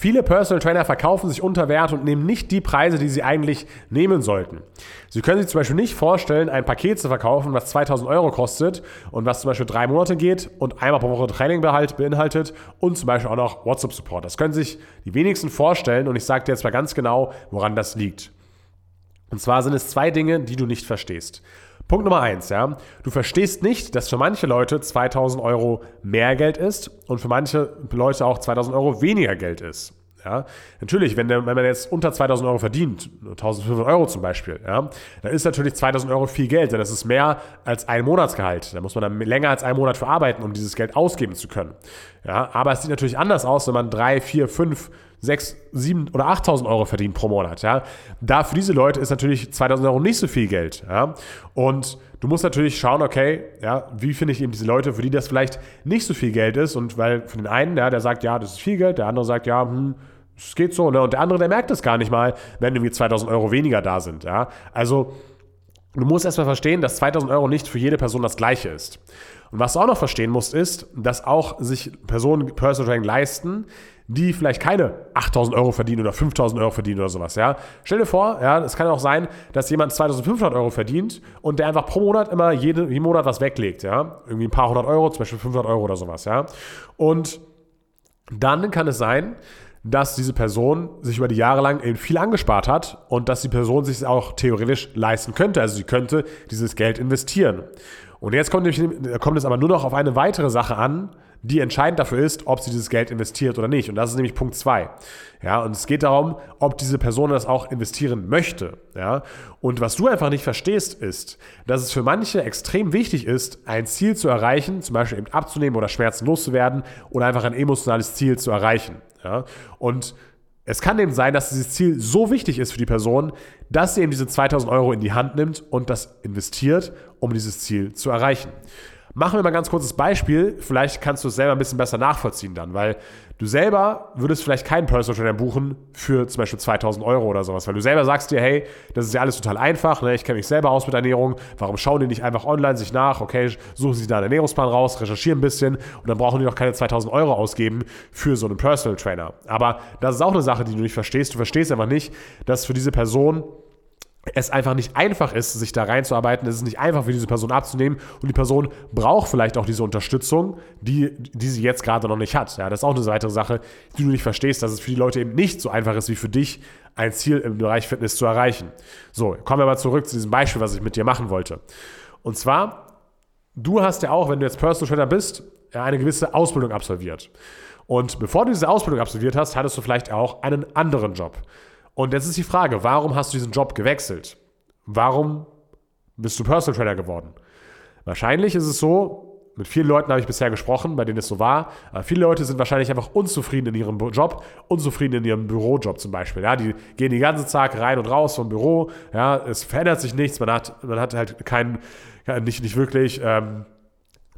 Viele Personal Trainer verkaufen sich unter Wert und nehmen nicht die Preise, die sie eigentlich nehmen sollten. Sie können sich zum Beispiel nicht vorstellen, ein Paket zu verkaufen, was 2000 Euro kostet und was zum Beispiel drei Monate geht und einmal pro Woche Training beinhaltet und zum Beispiel auch noch WhatsApp-Support. Das können sich die wenigsten vorstellen und ich sage dir jetzt mal ganz genau, woran das liegt. Und zwar sind es zwei Dinge, die du nicht verstehst. Punkt Nummer eins, ja. Du verstehst nicht, dass für manche Leute 2000 Euro mehr Geld ist und für manche Leute auch 2000 Euro weniger Geld ist. Ja, natürlich, wenn, der, wenn man jetzt unter 2000 Euro verdient, 1500 Euro zum Beispiel, ja, dann ist natürlich 2000 Euro viel Geld, denn das ist mehr als ein Monatsgehalt. Da muss man dann länger als einen Monat für arbeiten, um dieses Geld ausgeben zu können. Ja, aber es sieht natürlich anders aus, wenn man drei, vier, fünf 6, 7 oder 8.000 Euro verdient pro Monat. Ja? Da für diese Leute ist natürlich 2.000 Euro nicht so viel Geld. Ja? Und du musst natürlich schauen, okay, ja, wie finde ich eben diese Leute, für die das vielleicht nicht so viel Geld ist. Und weil für den einen, ja, der sagt, ja, das ist viel Geld, der andere sagt, ja, hm, es geht so. Ne? Und der andere, der merkt es gar nicht mal, wenn irgendwie 2.000 Euro weniger da sind. Ja? Also du musst erstmal verstehen, dass 2.000 Euro nicht für jede Person das gleiche ist. Und was du auch noch verstehen musst, ist, dass auch sich Personen Personal Training leisten, die vielleicht keine 8000 Euro verdienen oder 5000 Euro verdienen oder sowas. Ja? Stell dir vor, ja, es kann auch sein, dass jemand 2500 Euro verdient und der einfach pro Monat immer jede, jeden Monat was weglegt. Ja? Irgendwie ein paar hundert Euro, zum Beispiel 500 Euro oder sowas. Ja? Und dann kann es sein, dass diese Person sich über die Jahre lang eben viel angespart hat und dass die Person sich auch theoretisch leisten könnte. Also sie könnte dieses Geld investieren. Und jetzt kommt, kommt es aber nur noch auf eine weitere Sache an, die entscheidend dafür ist, ob sie dieses Geld investiert oder nicht. Und das ist nämlich Punkt zwei. Ja, und es geht darum, ob diese Person das auch investieren möchte. Ja, und was du einfach nicht verstehst, ist, dass es für manche extrem wichtig ist, ein Ziel zu erreichen, zum Beispiel eben abzunehmen oder Schmerzen loszuwerden oder einfach ein emotionales Ziel zu erreichen. Ja, und es kann eben sein, dass dieses Ziel so wichtig ist für die Person, dass sie eben diese 2000 Euro in die Hand nimmt und das investiert, um dieses Ziel zu erreichen. Machen wir mal ein ganz kurzes Beispiel. Vielleicht kannst du es selber ein bisschen besser nachvollziehen dann, weil du selber würdest vielleicht keinen Personal Trainer buchen für zum Beispiel 2000 Euro oder sowas, weil du selber sagst dir, hey, das ist ja alles total einfach, ne? ich kenne mich selber aus mit Ernährung, warum schauen die nicht einfach online sich nach, okay, suchen sie da einen Ernährungsplan raus, recherchieren ein bisschen und dann brauchen die noch keine 2000 Euro ausgeben für so einen Personal Trainer. Aber das ist auch eine Sache, die du nicht verstehst. Du verstehst einfach nicht, dass für diese Person es einfach nicht einfach ist, sich da reinzuarbeiten. Es ist nicht einfach für diese Person abzunehmen und die Person braucht vielleicht auch diese Unterstützung, die, die sie jetzt gerade noch nicht hat. Ja, das ist auch eine weitere Sache, die du nicht verstehst, dass es für die Leute eben nicht so einfach ist wie für dich, ein Ziel im Bereich Fitness zu erreichen. So, kommen wir mal zurück zu diesem Beispiel, was ich mit dir machen wollte. Und zwar, du hast ja auch, wenn du jetzt Personal Trainer bist, eine gewisse Ausbildung absolviert. Und bevor du diese Ausbildung absolviert hast, hattest du vielleicht auch einen anderen Job. Und jetzt ist die Frage, warum hast du diesen Job gewechselt? Warum bist du Personal Trainer geworden? Wahrscheinlich ist es so, mit vielen Leuten habe ich bisher gesprochen, bei denen es so war. Aber viele Leute sind wahrscheinlich einfach unzufrieden in ihrem Job, unzufrieden in ihrem Bürojob zum Beispiel. Ja, die gehen den ganzen Tag rein und raus vom Büro. Ja, es verändert sich nichts. Man hat, man hat halt keinen, nicht, nicht wirklich. Ähm,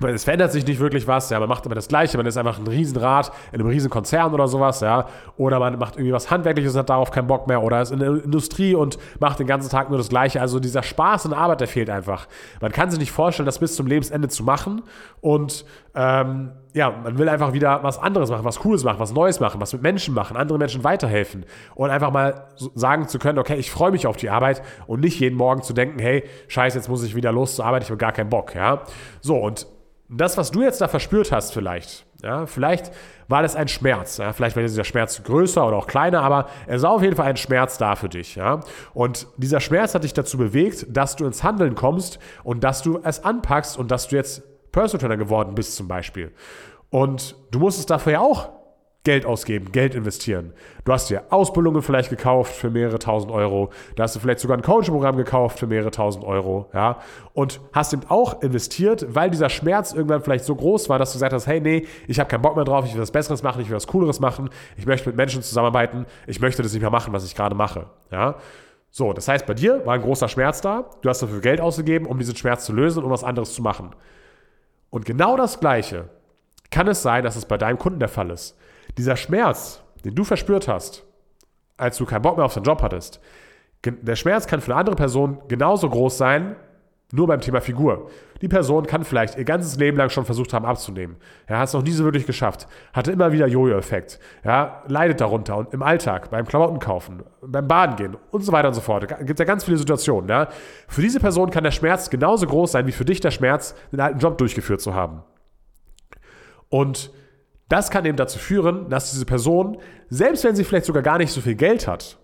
es verändert sich nicht wirklich was, ja, man macht immer das Gleiche, man ist einfach ein Riesenrad in einem Riesenkonzern oder sowas, ja, oder man macht irgendwie was Handwerkliches und hat darauf keinen Bock mehr, oder ist in der Industrie und macht den ganzen Tag nur das Gleiche, also dieser Spaß in der Arbeit, der fehlt einfach. Man kann sich nicht vorstellen, das bis zum Lebensende zu machen und ähm, ja, man will einfach wieder was anderes machen, was Cooles machen, was Neues machen, was mit Menschen machen, anderen Menschen weiterhelfen und einfach mal sagen zu können, okay, ich freue mich auf die Arbeit und nicht jeden Morgen zu denken, hey, scheiße, jetzt muss ich wieder los zur Arbeit, ich habe gar keinen Bock, ja. So, und das, was du jetzt da verspürt hast, vielleicht, ja, vielleicht war das ein Schmerz. Ja, vielleicht war dieser Schmerz größer oder auch kleiner, aber es war auf jeden Fall ein Schmerz da für dich. Ja. Und dieser Schmerz hat dich dazu bewegt, dass du ins Handeln kommst und dass du es anpackst und dass du jetzt Personal Trainer geworden bist zum Beispiel. Und du musstest dafür ja auch Geld ausgeben, Geld investieren. Du hast dir Ausbildungen vielleicht gekauft für mehrere tausend Euro. Da hast du vielleicht sogar ein Coaching-Programm gekauft für mehrere tausend Euro. Ja? Und hast eben auch investiert, weil dieser Schmerz irgendwann vielleicht so groß war, dass du gesagt hast, hey, nee, ich habe keinen Bock mehr drauf, ich will was Besseres machen, ich will was Cooleres machen, ich möchte mit Menschen zusammenarbeiten, ich möchte das nicht mehr machen, was ich gerade mache. Ja? So, das heißt, bei dir war ein großer Schmerz da, du hast dafür Geld ausgegeben, um diesen Schmerz zu lösen und um was anderes zu machen. Und genau das Gleiche kann es sein, dass es bei deinem Kunden der Fall ist. Dieser Schmerz, den du verspürt hast, als du keinen Bock mehr auf deinen Job hattest, der Schmerz kann für eine andere Person genauso groß sein, Nur beim Thema Figur. Die Person kann vielleicht ihr ganzes Leben lang schon versucht haben abzunehmen. Ja, hat es noch nie so wirklich geschafft. Hatte immer wieder Jojo-Effekt. Ja, leidet darunter und im Alltag, beim Klamotten kaufen, beim Baden gehen und so weiter und so fort. Da gibt es ja ganz viele Situationen. Ja. Für diese Person kann der Schmerz genauso groß sein wie für dich der Schmerz, den alten Job durchgeführt zu haben. Und das kann eben dazu führen, dass diese Person, selbst wenn sie vielleicht sogar gar nicht so viel Geld hat,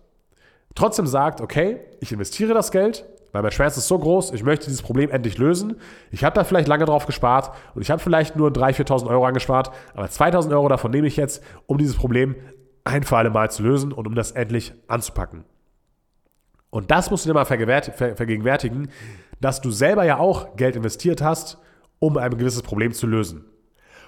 trotzdem sagt, okay, ich investiere das Geld, weil mein Schmerz ist so groß, ich möchte dieses Problem endlich lösen. Ich habe da vielleicht lange drauf gespart und ich habe vielleicht nur 3.000, 4.000 Euro angespart, aber 2.000 Euro davon nehme ich jetzt, um dieses Problem ein für alle Mal zu lösen und um das endlich anzupacken. Und das musst du dir mal vergegenwärtigen, dass du selber ja auch Geld investiert hast, um ein gewisses Problem zu lösen.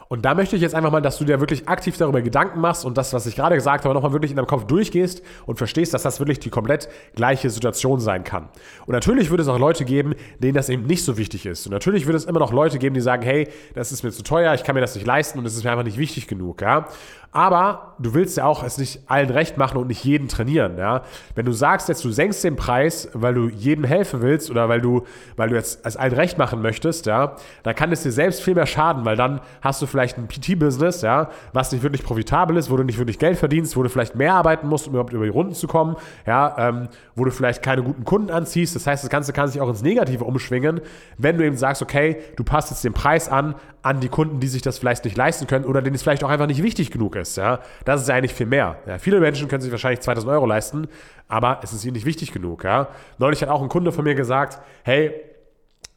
Und da möchte ich jetzt einfach mal, dass du dir wirklich aktiv darüber Gedanken machst und das, was ich gerade gesagt habe, nochmal wirklich in deinem Kopf durchgehst und verstehst, dass das wirklich die komplett gleiche Situation sein kann. Und natürlich würde es auch Leute geben, denen das eben nicht so wichtig ist. Und natürlich würde es immer noch Leute geben, die sagen, hey, das ist mir zu teuer, ich kann mir das nicht leisten und es ist mir einfach nicht wichtig genug. Ja? Aber du willst ja auch es nicht allen recht machen und nicht jeden trainieren. Ja? Wenn du sagst jetzt, du senkst den Preis, weil du jedem helfen willst oder weil du, weil du jetzt es allen recht machen möchtest, ja, dann kann es dir selbst viel mehr schaden, weil dann hast du vielleicht ein PT-Business, ja, was nicht wirklich profitabel ist, wo du nicht wirklich Geld verdienst, wo du vielleicht mehr arbeiten musst, um überhaupt über die Runden zu kommen, ja, ähm, wo du vielleicht keine guten Kunden anziehst. Das heißt, das Ganze kann sich auch ins Negative umschwingen, wenn du eben sagst, okay, du passt jetzt den Preis an, an die Kunden, die sich das vielleicht nicht leisten können oder denen es vielleicht auch einfach nicht wichtig genug ist. Ja? Das ist ja eigentlich viel mehr. Ja, viele Menschen können sich wahrscheinlich 2000 Euro leisten, aber es ist ihnen nicht wichtig genug. Ja? Neulich hat auch ein Kunde von mir gesagt, hey,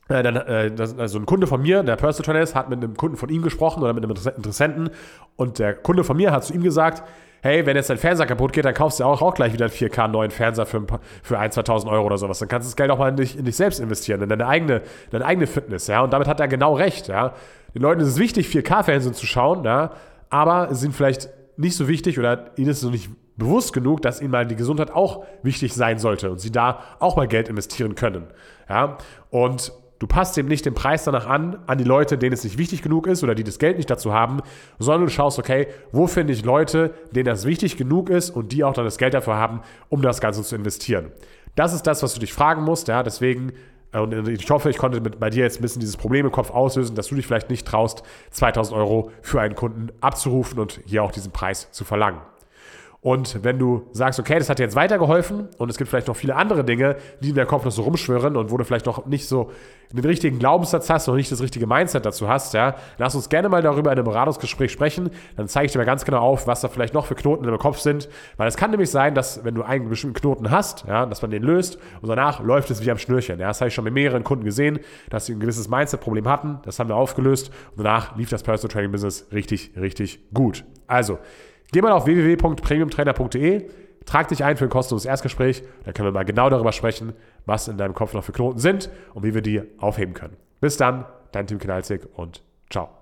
äh, dann, äh, das, also ein Kunde von mir, der Personal Trainer ist, hat mit einem Kunden von ihm gesprochen oder mit einem Interessenten und der Kunde von mir hat zu ihm gesagt, hey, wenn jetzt dein Fernseher kaputt geht, dann kaufst du auch, auch gleich wieder einen 4K neuen Fernseher für, ein paar, für 1.000, 2.000 Euro oder sowas. Dann kannst du das Geld auch mal in dich, in dich selbst investieren, in deine eigene, deine eigene Fitness. Ja? Und damit hat er genau recht. Ja? Den Leuten ist es wichtig, 4K-Fernsehen zu schauen, ja? aber sind vielleicht nicht so wichtig oder ihnen ist es noch nicht bewusst genug, dass ihnen mal die Gesundheit auch wichtig sein sollte und sie da auch mal Geld investieren können. Ja? Und Du passt eben nicht den Preis danach an, an die Leute, denen es nicht wichtig genug ist oder die das Geld nicht dazu haben, sondern du schaust, okay, wo finde ich Leute, denen das wichtig genug ist und die auch dann das Geld dafür haben, um das Ganze zu investieren. Das ist das, was du dich fragen musst, ja, deswegen äh, und ich hoffe, ich konnte mit, bei dir jetzt ein bisschen dieses Problem im Kopf auslösen, dass du dich vielleicht nicht traust, 2000 Euro für einen Kunden abzurufen und hier auch diesen Preis zu verlangen. Und wenn du sagst, okay, das hat dir jetzt weitergeholfen und es gibt vielleicht noch viele andere Dinge, die in der Kopf noch so rumschwirren und wo du vielleicht noch nicht so den richtigen Glaubenssatz hast, noch nicht das richtige Mindset dazu hast, ja, lass uns gerne mal darüber in einem Beratungsgespräch sprechen. Dann zeige ich dir mal ganz genau auf, was da vielleicht noch für Knoten in deinem Kopf sind. Weil es kann nämlich sein, dass wenn du einen bestimmten Knoten hast, ja, dass man den löst und danach läuft es wie am Schnürchen. Ja, das habe ich schon mit mehreren Kunden gesehen, dass sie ein gewisses Mindset-Problem hatten. Das haben wir aufgelöst und danach lief das Personal Training Business richtig, richtig gut. Also, Geh mal auf www.premiumtrainer.de, trag dich ein für ein kostenloses Erstgespräch, da können wir mal genau darüber sprechen, was in deinem Kopf noch für Knoten sind und wie wir die aufheben können. Bis dann, dein Tim Knalzig und ciao.